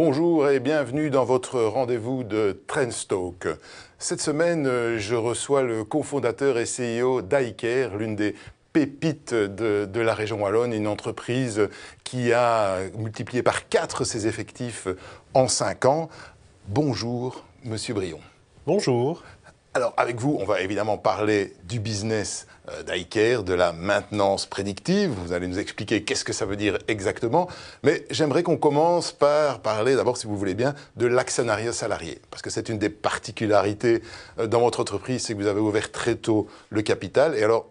Bonjour et bienvenue dans votre rendez-vous de Trendstalk. Cette semaine, euh, je reçois le cofondateur et CEO d'ICare, l'une des pépites de, la région Wallonne, une entreprise qui a multiplié par 4 ses effectifs en 5 ans. Bonjour, Monsieur Brion. Bonjour. Alors avec vous, on va évidemment parler du business euh, d'ICare, de la maintenance prédictive. Vous allez nous expliquer qu'est-ce que ça veut dire exactement. Mais j'aimerais qu'on commence par parler d'abord, si vous voulez bien, de l'actionnariat salarié. Parce que c'est une des particularités euh, dans votre entreprise, c'est que vous avez ouvert très tôt le capital. Et alors,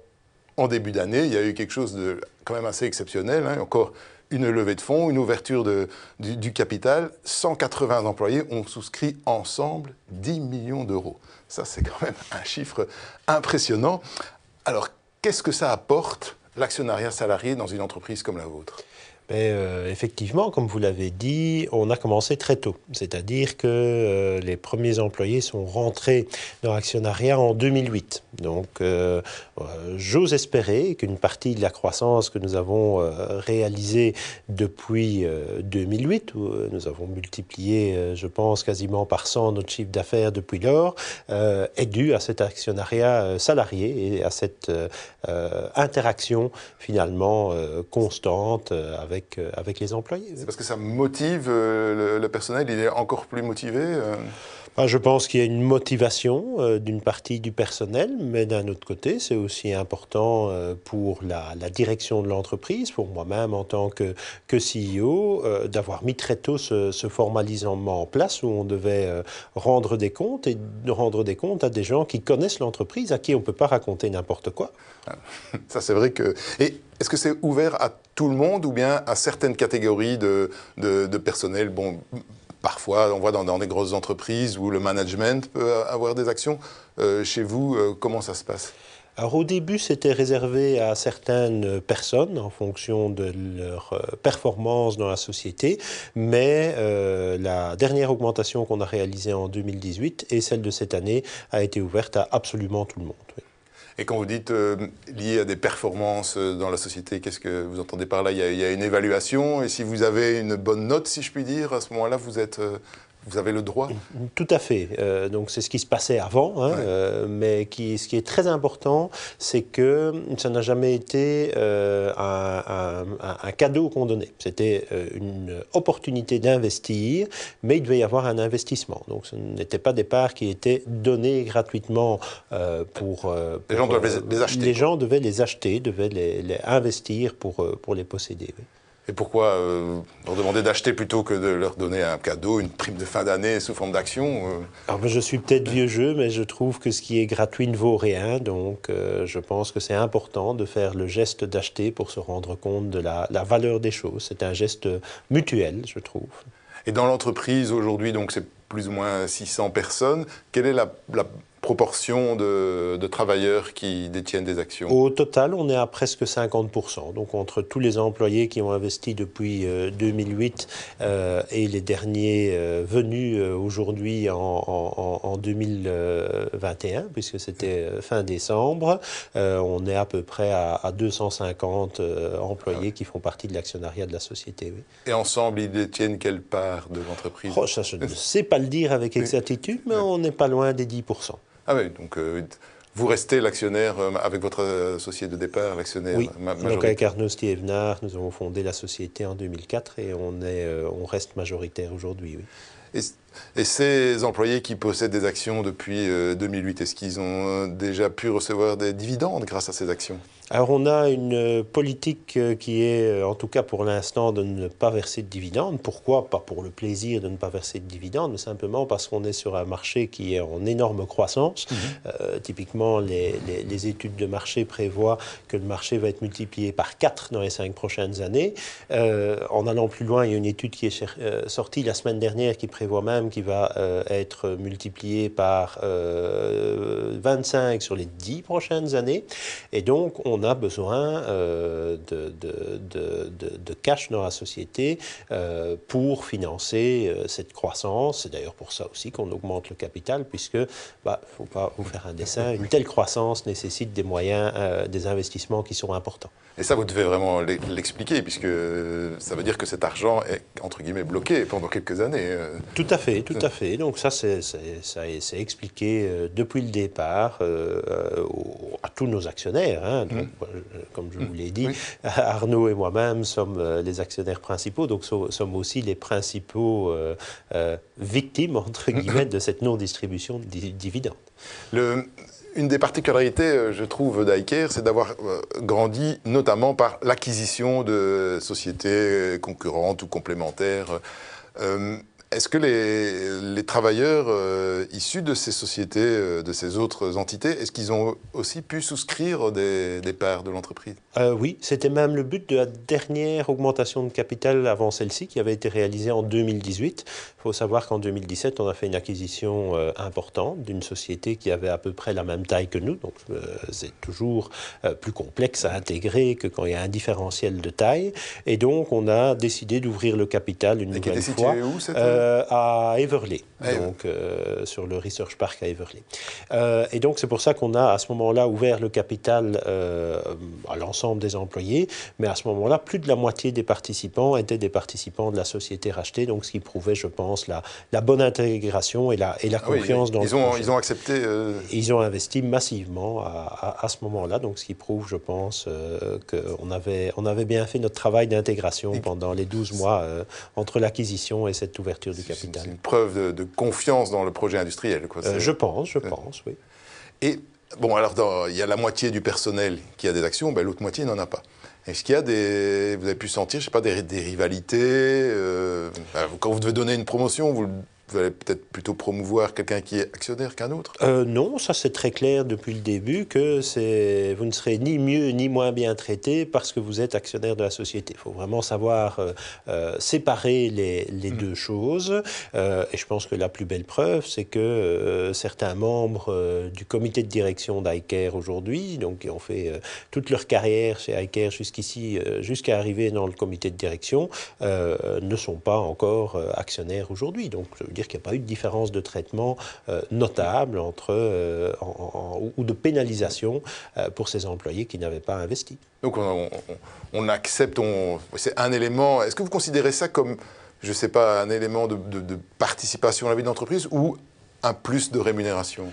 en début d'année, il y a eu quelque chose de quand même assez exceptionnel. Hein, encore une levée de fonds, une ouverture de, du, du, capital. 180 employés ont souscrit ensemble 10 millions d'euros. Ça, c'est quand même un chiffre impressionnant. Alors, qu'est-ce que ça apporte, l'actionnariat salarié, dans une entreprise comme la vôtre? Euh, effectivement, comme vous l'avez dit, on a commencé très tôt. C'est-à-dire que euh, les premiers employés sont rentrés dans l'actionnariat en 2008. Donc, euh, j'ose espérer qu'une partie de la croissance que nous avons réalisée depuis 2008, où nous avons multiplié, je pense, quasiment par 100 notre chiffre d'affaires depuis lors, est due à cet actionnariat salarié et à cette interaction finalement constante avec euh, avec, les employés. C'est parce que ça motive euh, le, personnel, il est encore plus motivé euh ah, je pense qu'il y a une motivation d'une partie du personnel, mais d'un autre côté, c'est aussi important pour la, direction de l'entreprise, pour moi-même en tant que, que CEO, d'avoir mis très tôt ce, ce, formalisement en place où on devait rendre des comptes et rendre des comptes à des gens qui connaissent l'entreprise, à qui on ne peut pas raconter n'importe quoi. Ah, ça, c'est vrai que. Et est-ce que c'est ouvert à tout le monde ou bien à certaines catégories de, de, personnel? Bon, parfois, on voit dans, des grosses entreprises où le management peut avoir des actions. Euh, chez vous, euh, comment ça se passe? Alors au début, c'était réservé à certaines personnes en fonction de leur euh, performance dans la société, mais la dernière augmentation qu'on a réalisée en 2018 et celle de cette année a été ouverte à absolument tout le monde. Et quand vous dites euh, lié à des performances euh, dans la société, qu'est-ce que vous entendez par là? Il y, a, il y, a, une évaluation, et si vous avez une bonne note, si je puis dire, à ce moment-là, vous êtes... Vous avez le droit Tout à fait. Euh, donc c'est ce qui se passait avant, hein, ouais. euh, mais qui, ce qui est très important, c'est que ça n'a jamais été euh, un, un, un, cadeau qu'on donnait. C'était une opportunité d'investir, mais il devait y avoir un investissement. Donc ce n'était pas des parts qui étaient données gratuitement pour, pour, Les gens doivent les, acheter. Les gens devaient les acheter, devaient les, les investir pour, pour les posséder. Oui. Et pourquoi euh, leur demander d'acheter plutôt que de leur donner un cadeau, une prime de fin d'année sous forme d'action euh... Alors, ben, Je suis peut-être vieux jeu, mais je trouve que ce qui est gratuit ne vaut rien. Donc euh, je pense que c'est important de faire le geste d'acheter pour se rendre compte de la, la valeur des choses. C'est un geste mutuel, je trouve. Et dans l'entreprise aujourd'hui, donc c'est plus ou moins 600 personnes, quelle est la, la proportion de, de, travailleurs qui détiennent des actions Au total, on est à presque 50%. Donc entre tous les employés qui ont investi depuis euh, 2008 euh, et les derniers euh, venus euh, aujourd'hui en, en, en, 2021, puisque c'était euh, fin décembre, euh, on est à peu près à, à 250 employés ah oui. qui font partie de l'actionnariat de la société. Oui. Et ensemble, ils détiennent quelle part de l'entreprise? Oh, Ça, je ne sais pas le dire avec exactitude, mais on n'est pas loin des 10%. Ah oui, donc euh, vous restez l'actionnaire euh, avec votre associé de départ, l'actionnaire oui. majoritaire. Donc avec Arnaud Stievenard, nous avons fondé la société en 2004 et on, est, euh, on reste majoritaire aujourd'hui. Oui. Et, et, ces employés qui possèdent des actions depuis euh, 2008, est-ce qu'ils ont déjà pu recevoir des dividendes grâce à ces actions? Alors on a une politique qui est, en tout cas pour l'instant, de ne pas verser de dividendes. Pourquoi? Pas pour le plaisir de ne pas verser de dividendes, mais simplement parce qu'on est sur un marché qui est en énorme croissance. Mmh. Euh, typiquement, les, études de marché prévoient que le marché va être multiplié par 4 dans les 5 prochaines années. Euh, en allant plus loin, il y a une étude qui est euh, sortie la semaine dernière qui prévoit même qu'il va euh, être multiplié par 25 25 sur les 10 prochaines années. Et donc, on a besoin de, cash dans la société pour financer cette croissance. C'est d'ailleurs pour ça aussi qu'on augmente le capital, puisque, il bah, ne faut pas vous faire un dessin, une croissance nécessite des moyens, des investissements qui sont importants. Et ça, vous devez vraiment l'expliquer, puisque ça veut dire que cet argent est, entre guillemets, bloqué pendant quelques années. Euh. Tout à fait, tout à fait. Donc ça, c'est expliqué euh, depuis le départ euh, à tous nos actionnaires. Hein. Mmh. comme je vous l'ai dit, Arnaud et moi-même sommes les actionnaires principaux, donc sommes aussi les principaux victimes, entre guillemets, de cette non-distribution de dividendes. Le, une des particularités, euh, je trouve, d'Iker, c'est d'avoir euh, grandi notamment par l'acquisition de sociétés concurrentes ou complémentaires. Euh, est-ce que les, travailleurs euh, issus de ces sociétés, euh, de ces autres entités, est-ce qu'ils ont aussi pu souscrire des, parts de l'entreprise? Euh, Oui, c'était même le but de la dernière augmentation de capital avant celle-ci qui avait été réalisée en 2018. Il faut savoir qu'en 2017, on a fait une acquisition importante d'une société qui avait à peu près la même taille que nous. Donc c'est toujours plus complexe à intégrer que quand il y a un différentiel de taille. Et donc on a décidé d'ouvrir le capital une nouvelle fois. Où, euh, à Everley, donc euh, sur le Research Park à Everley. Euh, et donc c'est pour ça qu'on a à ce moment-là ouvert le capital à l'ensemble des employés, mais à ce moment-là, plus de la moitié des participants étaient des participants de la société rachetée, donc ce qui prouvait, je pense, la, la bonne intégration et la, et la ah confiance dans ils ont, Ils ont accepté Ils ont investi massivement à, à, ce moment-là, donc ce qui prouve, je pense, qu'on avait, on avait bien fait notre travail d'intégration pendant les 12 mois entre l'acquisition et cette ouverture du capital. C'est une preuve de, confiance dans le projet industriel. Quoi. Euh, je pense, je pense, oui. Et bon, alors il y a la moitié du personnel qui a des actions, ben, l'autre moitié n'en a pas. Est-ce qu'il y a des, vous avez pu sentir, je sais pas, des, rivalités euh, ben, Quand vous devez donner une promotion, vous vous allez peut-être plutôt promouvoir quelqu'un qui est actionnaire qu'un autre? Euh, Non, ça c'est très clair depuis le début que vous ne serez ni mieux ni moins bien traité parce que vous êtes actionnaire de la société. Il faut vraiment savoir euh, euh, séparer les, les mm. deux choses. et je pense que la plus belle preuve, c'est que certains membres du comité de direction d'ICARE aujourd'hui, donc qui ont fait toute leur carrière chez ICARE jusqu'ici, jusqu'à arriver dans le comité de direction, ne sont pas encore actionnaires aujourd'hui. Donc dire qu'il n'y a pas eu de différence de traitement euh, notable entre, euh, ou de pénalisation euh, pour ces employés qui n'avaient pas investi. Donc on, accepte, c'est un élément. Est-ce que vous considérez ça comme, je ne sais pas, un élément de, participation à la vie d'entreprise ou un plus de rémunération?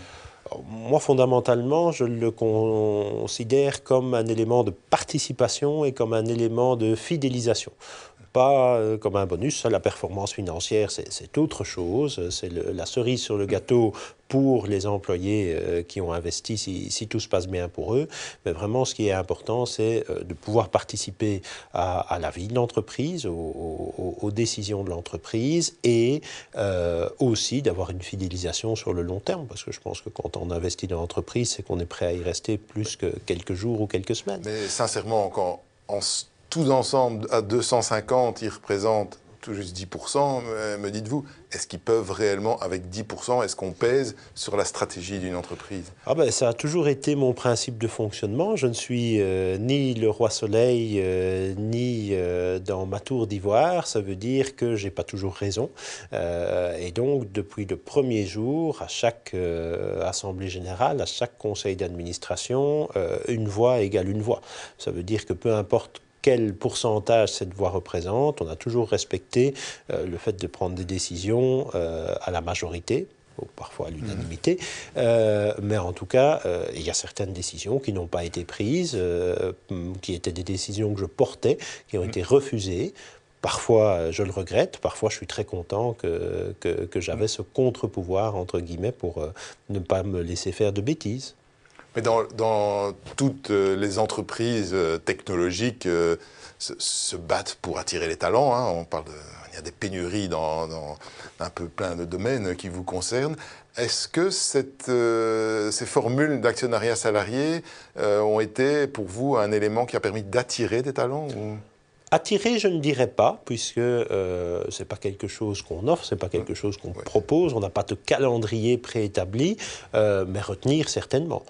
Moi, fondamentalement, je le considère comme un élément de participation et comme un élément de fidélisation pas euh, comme un bonus. La performance financière, c'est autre chose. C'est la cerise sur le gâteau pour les employés euh, qui ont investi si, tout se passe bien pour eux. Mais vraiment, ce qui est important, c'est euh, de pouvoir participer à, la vie de l'entreprise, aux, décisions de l'entreprise et aussi d'avoir une fidélisation sur le long terme. Parce que je pense que quand on investit dans l'entreprise, c'est qu'on est prêt à y rester plus que quelques jours ou quelques semaines. Mais sincèrement, quand en tous ensemble, à 250, ils représentent tout juste 10%, me dites-vous, est-ce qu'ils peuvent réellement, avec 10%, est-ce qu'on pèse sur la stratégie d'une entreprise? Ah ben, Ça a toujours été mon principe de fonctionnement. Je ne suis euh, ni le roi soleil, euh, ni euh, dans ma tour d'ivoire. Ça veut dire que j'ai pas toujours raison. et donc, depuis le premier jour, à chaque assemblée générale, à chaque conseil d'administration, une voix égale une voix. Ça veut dire que peu importe quel pourcentage cette voix représente. On a toujours respecté euh, le fait de prendre des décisions euh, à la majorité, ou parfois à l'unanimité. Mmh. Euh, mais en tout cas, il y a certaines décisions qui n'ont pas été prises, qui étaient des décisions que je portais, qui ont mmh. été refusées. Parfois, je le regrette, parfois, je suis très content que, que, que j'avais ce contre-pouvoir, entre guillemets, pour ne pas me laisser faire de bêtises. Mais dans, toutes euh, les entreprises euh, technologiques euh, se, battent pour attirer les talents. Hein. On parle il y a des pénuries dans, un peu plein de domaines qui vous concernent. Est-ce que cette, ces formules d'actionnariat salarié ont été pour vous un élément qui a permis d'attirer des talents Attirer, je ne dirais pas, puisque euh, ce n'est pas quelque chose qu'on offre, ce n'est pas quelque chose qu'on propose, on n'a pas de calendrier préétabli, euh, mais retenir certainement.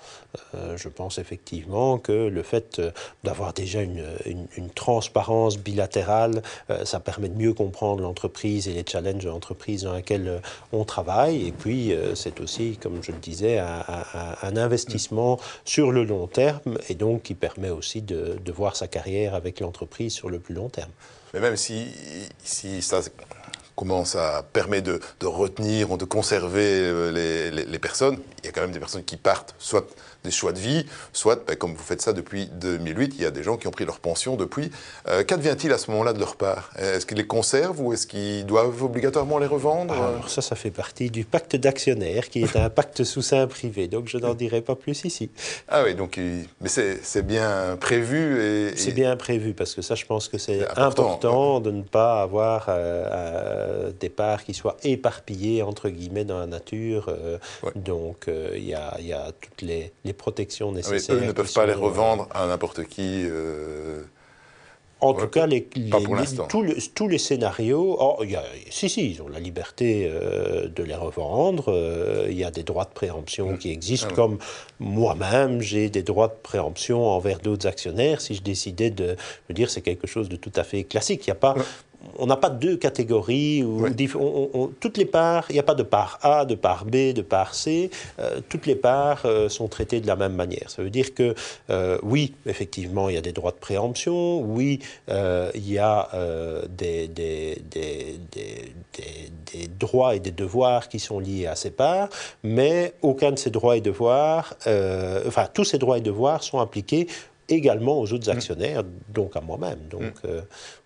Euh, je pense effectivement que le fait d'avoir déjà une, une, transparence bilatérale, ça permet de mieux comprendre l'entreprise et les challenges de l'entreprise dans laquelle on travaille. Et puis, c'est aussi, comme je le disais, un, un, investissement sur le long terme et donc qui permet aussi de, de voir sa carrière avec l'entreprise sur le plus long terme. Mais même si, si ça commence à permettre de, de retenir ou de conserver euh, les, les, les, personnes, il y a quand même des personnes qui partent, soit des choix de vie, soit, ben, comme vous faites ça depuis 2008, il y a des gens qui ont pris leur pension depuis. Euh, Qu'advient-il à ce moment-là de leur part? Est-ce qu'ils les conservent ou est-ce qu'ils doivent obligatoirement les revendre? Alors ça, ça fait partie du pacte d'actionnaires, qui est un pacte sous sein privé, donc je n'en dirai pas plus ici. Ah oui, donc, mais c'est bien prévu et... C'est bien prévu, parce que ça, je pense que c'est important, de ne pas avoir euh, des parts qui soient éparpillées, entre guillemets, dans la nature. Euh, donc, euh, il y, a, y, a, toutes les, les protections ah nécessaires. eux ne peuvent pas les revendre à n'importe qui. Euh, en tout cas, les, tous, les scénarios, oh, y a, si, si, ils ont la liberté euh, de les revendre. Euh, il y a des droits de préemption mmh. qui existent, ah comme moi-même, j'ai des droits de préemption envers d'autres actionnaires. Si je décidais de me dire c'est quelque chose de tout à fait classique, il n'y a pas on n'a pas deux catégories où toutes les parts, il n'y a pas de part A, de part B, de part C. Euh, toutes les parts euh, sont traitées de la même manière. Ça veut dire que euh, oui, effectivement, il y a des droits de préemption. Oui, il y a des, des, des, des, droits et des devoirs qui sont liés à ces parts, mais aucun de ces droits et devoirs, enfin tous ces droits et devoirs sont appliqués également aux autres mmh. actionnaires, donc à moi-même. Donc mmh.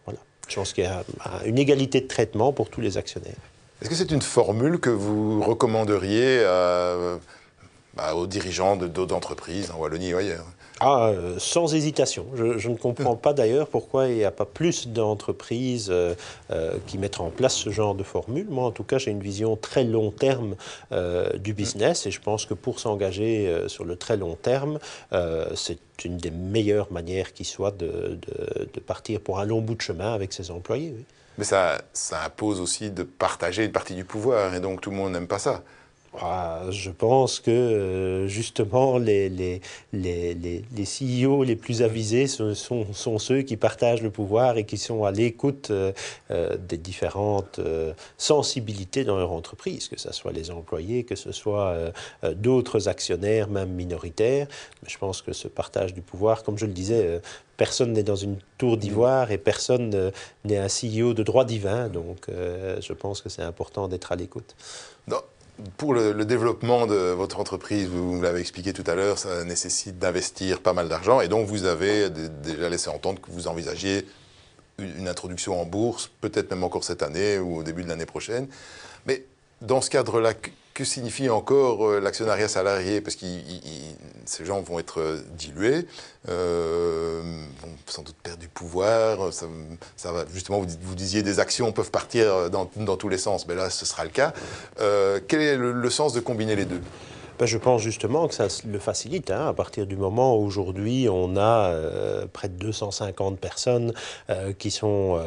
voilà. Je pense qu'il y a une égalité de traitement pour tous les actionnaires. Est-ce que c'est une formule que vous recommanderiez bah, aux dirigeants d'autres entreprises en Wallonie ou ailleurs? Ah, euh, sans hésitation. Je, ne comprends pas d'ailleurs pourquoi il n'y a pas plus d'entreprises euh, euh, qui mettent en place ce genre de formule. Moi, en tout cas, j'ai une vision très long terme du business et je pense que pour s'engager sur le très long terme, c'est une des meilleures manières qui soit de, de, partir pour un long bout de chemin avec ses employés. Mais ça, ça impose aussi de partager une partie du pouvoir et donc tout le monde n'aime pas ça. Ah, je pense que euh, justement les, les, les, les, CEO les plus avisés sont, sont, ceux qui partagent le pouvoir et qui sont à l'écoute euh, euh, des différentes sensibilités dans leur entreprise, que ce soit les employés, que ce soit d'autres actionnaires, même minoritaires. Mais je pense que ce partage du pouvoir, comme je le disais, personne n'est dans une tour d'ivoire et personne n'est un CEO de droit divin. Donc je pense que c'est important d'être à l'écoute. Pour le, développement de votre entreprise, vous, l'avez expliqué tout à l'heure, ça nécessite d'investir pas mal d'argent. Et donc, vous avez déjà laissé entendre que vous envisagiez une introduction en bourse, peut-être même encore cette année ou au début de l'année prochaine. Mais dans ce cadre-là, que signifie encore euh, l'actionnariat salarié? Parce que ces gens vont être euh, dilués, euh, vont sans doute perdre du pouvoir. Justement, vous, disiez des actions peuvent partir dans, tous les sens, mais là, ce sera le cas. quel est le sens de combiner les deux? Ben, je pense justement que ça le facilite. Hein, à partir du moment où aujourd'hui on a près de 250 personnes qui, sont,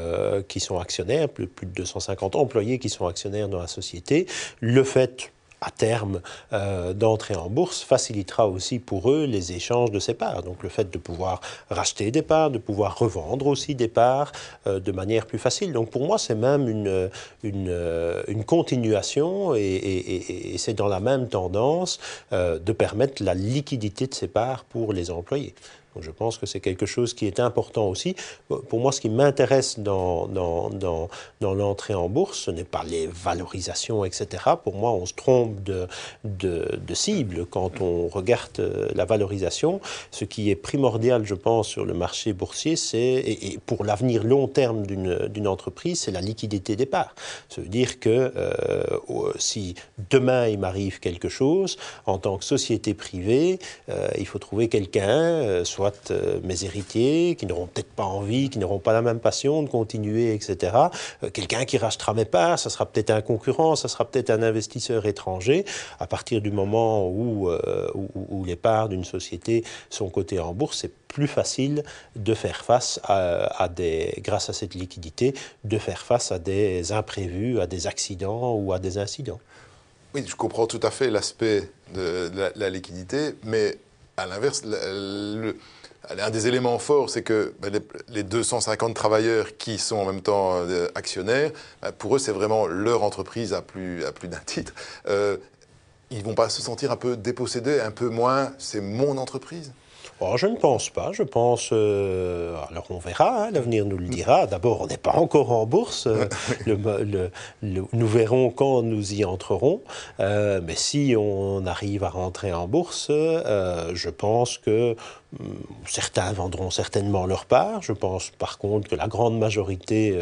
qui sont actionnaires, plus, plus de 250 employés qui sont actionnaires dans la société, le fait à terme euh, d'entrer en bourse facilitera aussi pour eux les échanges de ces parts. Donc le fait de pouvoir racheter des parts, de pouvoir revendre aussi des parts euh, de manière plus facile. Donc pour moi, c'est même une, une, euh, une continuation et, et, et c'est dans la même tendance de permettre la liquidité de ces parts pour les employés je pense que c'est quelque chose qui est important aussi. Pour moi, ce qui m'intéresse dans, l'entrée en bourse, ce n'est pas les valorisations, etc. Pour moi, on se trompe de, cible quand on regarde euh, la valorisation. Ce qui est primordial, je pense, sur le marché boursier, c'est, et, pour l'avenir long terme d'une entreprise, c'est la liquidité des parts. Ça veut dire que euh, si demain il m'arrive quelque chose, en tant que société privée, euh, il faut trouver quelqu'un, soit mes héritiers, qui n'auront peut-être pas envie, qui n'auront pas la même passion de continuer, etc. Quelqu'un qui rachètera mes parts, ça sera peut-être un concurrent, ça sera peut-être un investisseur étranger. À partir du moment où, où, les parts d'une société sont cotées en bourse, c'est plus facile de faire face à, des, grâce à cette liquidité, de faire face à des imprévus, à des accidents ou à des incidents. Oui, je comprends tout à fait l'aspect de, la, liquidité, mais à l'inverse, un des éléments forts, c'est que ben, les, 250 travailleurs qui sont en même temps euh, actionnaires, ben, pour eux, c'est vraiment leur entreprise à plus, à plus d'un titre. Euh, ils vont pas se sentir un peu dépossédés, un peu moins, c'est mon entreprise Oh, je ne pense pas. Je pense. Euh, alors on verra, hein, l'avenir nous le dira. D'abord, on n'est pas encore en bourse. le, nous verrons quand nous y entrerons. Euh, mais si on arrive à rentrer en bourse, euh, je pense que certains vendront certainement leur part. Je pense par contre que la grande majorité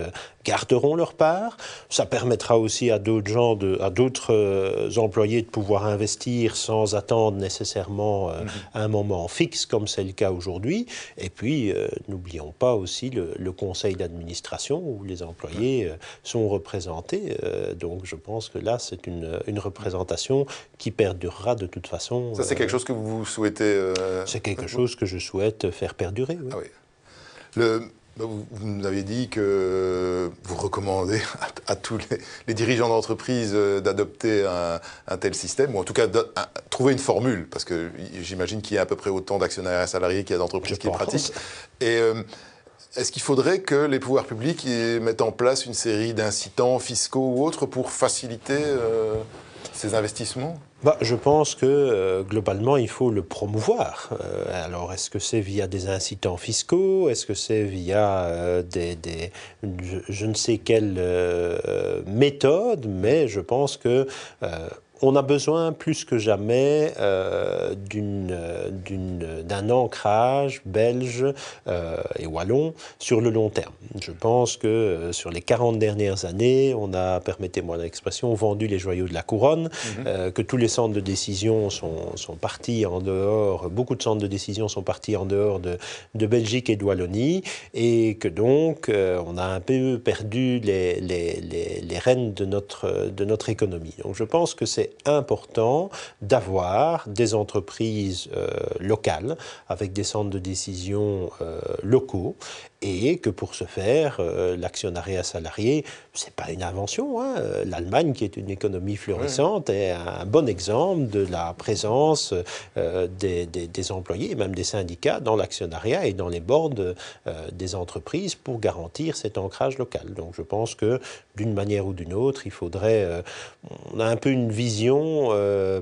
garderont leur part. Ça permettra aussi à d'autres gens, de, à d'autres employés de pouvoir investir sans attendre nécessairement mm-hmm. un moment fixe comme c'est le cas aujourd'hui. Et puis, euh, n'oublions pas aussi le, conseil d'administration où les employés euh, sont représentés. Euh, donc, je pense que là, c'est une, une, représentation qui perdurera de toute façon. Ça, c'est quelque chose que vous souhaitez. C'est quelque chose que je souhaite faire perdurer. Oui. Ah oui. Le, bah, vous, nous avez dit que vous recommandez à, tous les, dirigeants d'entreprise euh, d'adopter un, tel système, ou en tout cas de trouver une formule, parce que j'imagine qu'il y a à peu près autant d'actionnaires et salariés qu'il y a d'entreprises qui pratiquent. Et euh, est-ce qu'il faudrait que les pouvoirs publics mettent en place une série d'incitants fiscaux ou autres pour faciliter euh, ces investissements? Bah, je pense que euh, globalement, il faut le promouvoir. Euh, alors, est-ce que c'est via des incitants fiscaux? Est-ce que c'est via euh, des, des je, ne sais quelle méthode Mais je pense que on a besoin plus que jamais euh, d'un ancrage belge euh, et wallon sur le long terme. Je pense que euh, sur les 40 dernières années, on a, permettez-moi l'expression, vendu les joyaux de la couronne, mhm. que tous les centres de décision sont, sont, partis en dehors, beaucoup de centres de décision sont partis en dehors de, de Belgique et de Wallonie, et que donc on a un peu perdu les, les, les, les rênes de notre, de notre économie. Donc je pense que c'est important d'avoir des entreprises euh, locales avec des centres de décision euh, locaux et que pour ce faire, euh, l'actionnariat salarié, c'est pas une invention. Hein. L'Allemagne, qui est une économie florissante, est un bon exemple de la présence euh, des, des, employés même des syndicats dans l'actionnariat et dans les boards euh, des entreprises pour garantir cet ancrage local. Donc je pense que d'une manière ou d'une autre, il faudrait... on a un peu une vision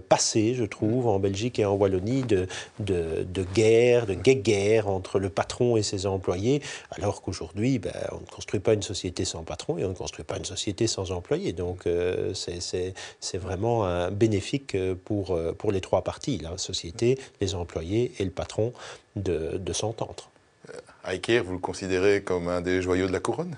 passée, je trouve, en Belgique et en Wallonie, de, de, de guerre, de guerre entre le patron et ses employés alors qu'aujourd'hui, ben, on ne construit pas une société sans patron et on ne construit pas une société sans employés. Donc euh, c'est vraiment un bénéfique euh, pour, euh, pour les trois parties, la société, les employés et le patron, de, de s'entendre. Ikea, vous le considérez comme un des joyaux de la couronne?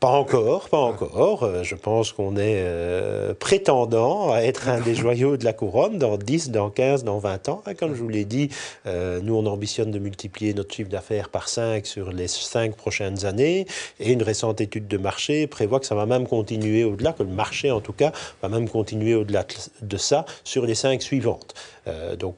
Pas encore, pas encore. Euh, je pense qu'on est euh, prétendant à être un des joyaux de la couronne dans 10, dans 15, dans 20 ans. Comme je vous l'ai dit, euh, nous, on ambitionne de multiplier notre chiffre d'affaires par 5 sur les 5 prochaines années. Et une récente étude de marché prévoit que ça va même continuer au-delà, que le marché, en tout cas, va même continuer au-delà de ça sur les 5 suivantes. donc,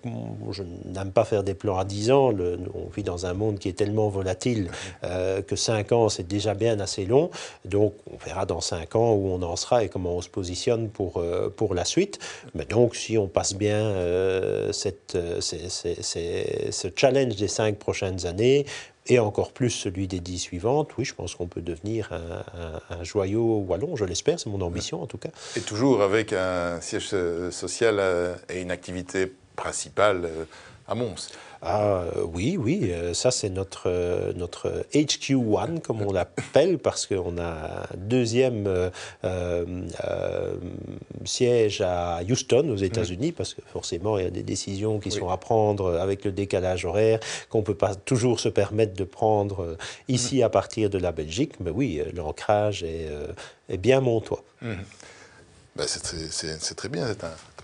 je n'aime pas faire des plans à 10 ans. on vit dans un monde qui est tellement volatile que 5 ans, c'est déjà bien assez long. Donc, on verra dans cinq ans où on en sera et comment on se positionne pour, euh, pour la suite. Mais donc, si on passe bien euh, cette, euh, ce challenge des cinq prochaines années, et encore plus celui des dix suivantes, oui, je pense qu'on peut devenir un, joyau wallon, je l'espère, c'est mon ambition en tout cas. Et toujours avec un siège social et une activité principale à Mons. Ah oui, oui, euh, ça c'est notre, euh, notre HQ1, comme on l'appelle, parce qu'on a un deuxième euh, siège à Houston, aux États-Unis, parce que forcément il y a des décisions qui sont à prendre avec le décalage horaire, qu'on ne peut pas toujours se permettre de prendre ici à partir de la Belgique. Mais oui, l'ancrage est, est, bien montois. Ben, c'est très, bien, un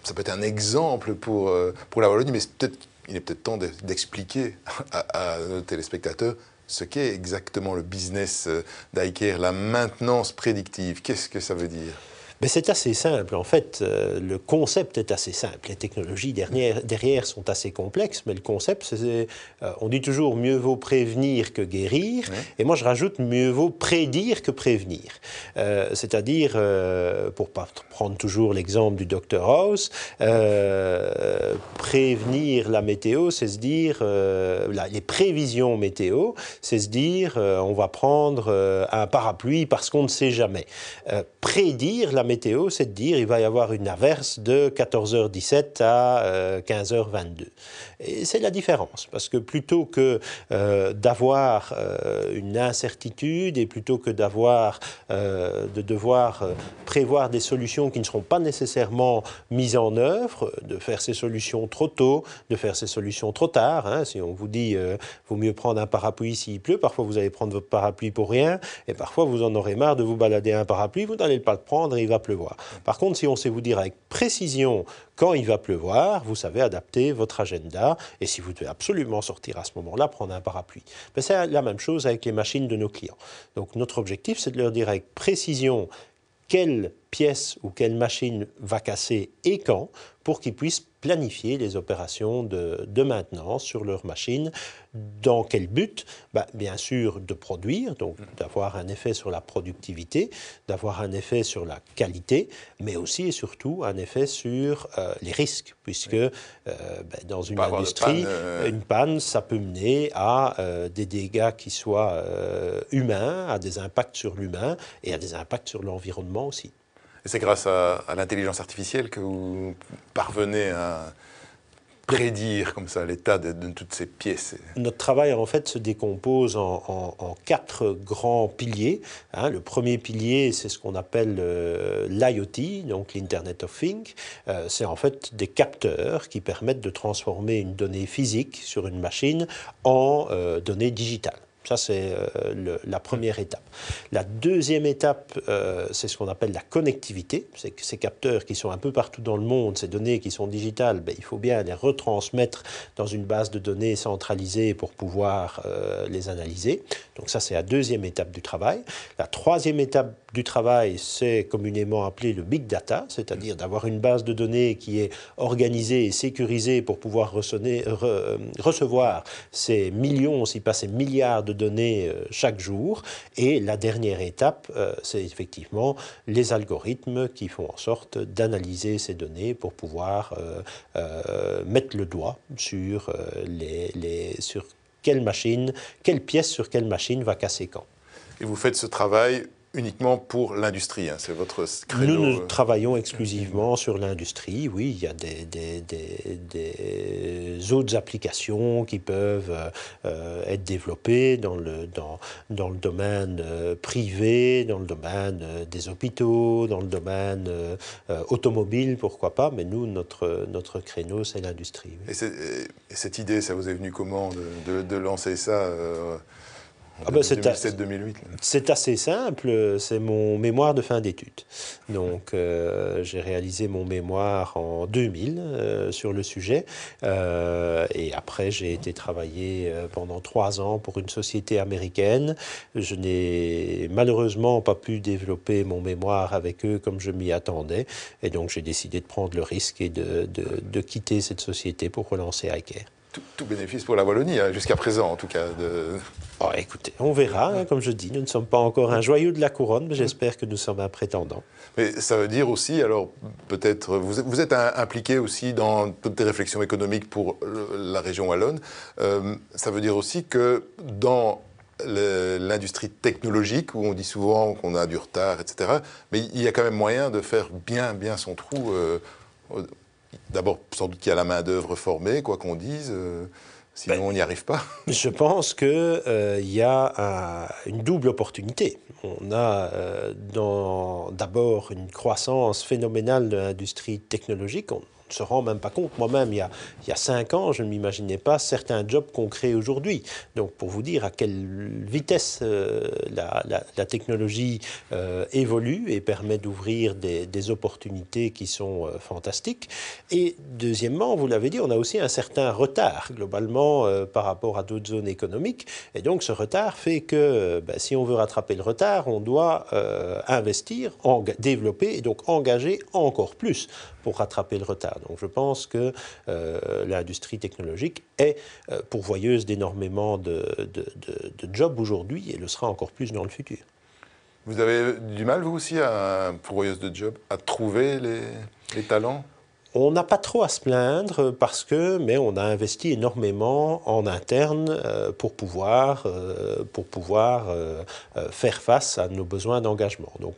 ça peut être un exemple pour, pour la Wallonie, mais peut-être il est peut-être temps d'expliquer à, nos téléspectateurs ce qu'est exactement le business d'ICARE, la maintenance prédictive. Qu'est-ce que ça veut dire? Mais c'est assez simple. En fait, euh, le concept est assez simple. Les technologies derrière, derrière sont assez complexes, mais le concept, c'est, euh, on dit toujours mieux vaut prévenir que guérir. Et moi, je rajoute mieux vaut prédire que prévenir. Euh, c'est-à-dire, pour pas prendre toujours l'exemple du Dr House, prévenir la météo, c'est se dire, les prévisions météo, c'est se dire, on va prendre un parapluie parce qu'on ne sait jamais. prédire la météo, c'est de dire il va y avoir une averse de 14h17 à 15h22. Euh, et c'est la différence, parce que plutôt que euh, d'avoir euh, une incertitude et plutôt que d'avoir, de devoir prévoir des solutions qui ne seront pas nécessairement mises en œuvre, de faire ces solutions trop tôt, de faire ces solutions trop tard. Hein, si on vous dit vaut mieux prendre un parapluie s'il pleut, parfois vous allez prendre votre parapluie pour rien, et parfois vous en aurez marre de vous balader un parapluie, vous n'allez pas le prendre il va pleuvoir. Par contre, si on sait vous dire avec précision quand il va pleuvoir, vous savez adapter votre agenda. Et si vous devez absolument sortir à ce moment-là, prendre un parapluie. Ben, c'est la même chose avec les machines de nos clients. Donc notre objectif, c'est de leur dire avec précision quelle pièce ou quelle machine va casser et quand pour qu'ils puissent planifier les opérations de, maintenance sur leur machine. Dans quel but? Bah, Bien sûr de produire, donc d'avoir un effet sur la productivité, d'avoir un effet sur la qualité, mais aussi et surtout un effet sur euh, les risques, puisque euh, bah, dans une industrie, euh, une panne, ça peut mener à des dégâts qui soient humains, à des impacts sur l'humain et à des impacts sur l'environnement aussi. Et c'est grâce à, l'intelligence artificielle que vous parvenez à prédire comme ça l'état de, toutes ces pièces Notre travail en fait se décompose en, quatre grands piliers. Hein. Le premier pilier, c'est ce qu'on appelle euh, l'IoT, donc l'Internet of Things. Euh, c'est en fait des capteurs qui permettent de transformer une donnée physique sur une machine en euh, donnée digitale. Ça, c'est euh, la première étape. La deuxième étape, euh, c'est ce qu'on appelle la connectivité. C'est que ces capteurs qui sont un peu partout dans le monde, ces données qui sont digitales, ben, il faut bien les retransmettre dans une base de données centralisée pour pouvoir euh, les analyser. Donc ça, c'est la deuxième étape du travail. La troisième étape du travail, c'est communément appelé le big data, c'est-à-dire d'avoir une base de données qui est organisée et sécurisée pour pouvoir recevoir ces millions, si pas ces milliards de données euh, chaque jour. Et la dernière étape, euh, c'est effectivement les algorithmes qui font en sorte d'analyser ces données pour pouvoir euh, mettre le doigt sur, les, les, sur quelle machine, quelle pièce sur quelle machine va casser quand. Et vous faites ce travail uniquement pour l'industrie, hein, c'est votre créneau. Nous, nous euh, travaillons exclusivement sur l'industrie, oui, il y a des, des, des, autres applications qui peuvent euh, être développées dans le, dans, dans le domaine euh, privé, dans le domaine des hôpitaux, dans le domaine automobile, pourquoi pas, mais nous, notre, notre créneau, c'est l'industrie. Et, cette idée, ça vous est venu comment de, de, lancer ça ah bah, c'est assez simple, c'est mon mémoire de fin d'études. Donc euh, j'ai réalisé mon mémoire en 2000 euh, sur le sujet euh, et après j'ai été travailler pendant trois ans pour une société américaine. Je n'ai malheureusement pas pu développer mon mémoire avec eux comme je m'y attendais et donc j'ai décidé de prendre le risque et de, de, de quitter cette société pour relancer iCare tout, bénéfice pour la Wallonie, hein, jusqu'à présent en tout cas. De... Oh, écoutez, on verra, hein, comme je dis, nous ne sommes pas encore un joyau de la couronne, mais j'espère que nous sommes un prétendant. Mais ça veut dire aussi, alors peut-être, vous, vous, êtes impliqué aussi dans toutes les réflexions économiques pour la région wallonne. Euh, ça veut dire aussi que dans l'industrie technologique, où on dit souvent qu'on a du retard, etc., mais il y a quand même moyen de faire bien, bien son trou. Euh, D'abord, sans doute qu'il y a la main-d'œuvre formée, quoi qu'on dise. Euh, sinon, ben, on n'y arrive pas. Je pense qu'il euh, y a une double opportunité. On a euh, d'abord une croissance phénoménale de l'industrie technologique. On, ne se rend même pas compte. Moi-même, il, il, y a cinq ans, je ne m'imaginais pas certains jobs qu'on crée aujourd'hui. Donc, pour vous dire à quelle vitesse euh, la, la, technologie euh, évolue et permet d'ouvrir des, des, opportunités qui sont euh, fantastiques. Et deuxièmement, vous l'avez dit, on a aussi un certain retard globalement par rapport à d'autres zones économiques. Et donc, ce retard fait que ben, si on veut rattraper le retard, on doit investir, en, développer et donc engager encore plus pour rattraper le retard. Donc je pense que euh, l'industrie technologique est euh, pourvoyeuse d'énormément de, jobs aujourd'hui et le sera encore plus dans le futur. Vous avez du mal, vous aussi, à, pourvoyeuse de jobs, à trouver les talents? On n'a pas trop à se plaindre parce que, mais on a investi énormément en interne euh, pour pouvoir, euh, pour pouvoir euh, faire face à nos besoins d'engagement. Donc,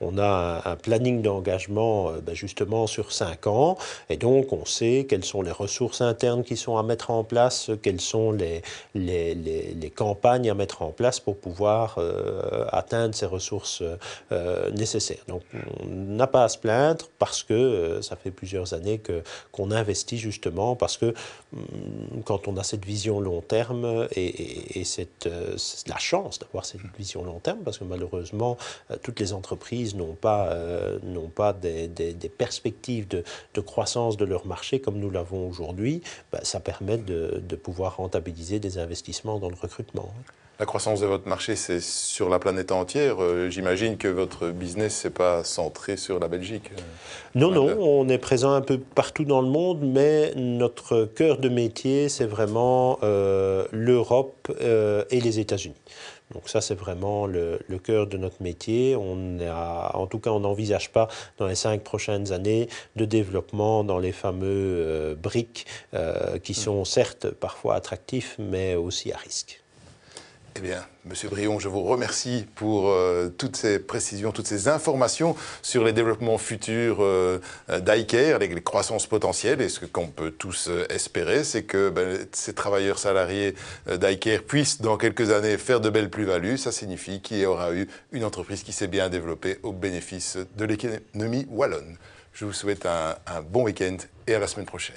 on a un, planning d'engagement ben, justement sur cinq ans, et donc on sait quelles sont les ressources internes qui sont à mettre en place, quelles sont les, les, les, les campagnes à mettre en place pour pouvoir atteindre ces ressources nécessaires. Donc, on n'a pas à se plaindre parce que ça fait plusieurs années que, qu'on investit justement parce que hum, quand on a cette vision long terme et, et, cette, euh, la chance d'avoir cette vision long terme, parce que malheureusement, euh, toutes les entreprises n'ont pas, euh, n'ont pas des, perspectives de, de, croissance de leur marché comme nous l'avons aujourd'hui, bah, ça permet de pouvoir rentabiliser des investissements dans le recrutement la croissance de votre marché, c'est sur la planète entière. Euh, j'imagine que votre business, n'est pas centré sur la Belgique. Euh, non, non, on est présent un peu partout dans le monde, mais notre cœur de métier, c'est vraiment euh, l'Europe et les États-Unis. Donc ça, c'est vraiment le, cœur de notre métier. On a, en tout cas, on n'envisage pas dans les cinq prochaines années de développement dans les fameux briques qui hmm. sont certes parfois attractifs, mais aussi à risque. Eh bien, Monsieur Brion, je vous remercie pour euh, toutes ces précisions, toutes ces informations sur les développements futurs euh, d'ICARE, les, croissances potentielles. Et ce qu'on peut tous euh, espérer, c'est que ben, ces travailleurs salariés d'ICARE puissent, dans quelques années, faire de belles plus-values. Ça signifie qu'il y aura eu une entreprise qui s'est bien développée au bénéfice de l'économie wallonne. Je vous souhaite un bon week-end et à la semaine prochaine.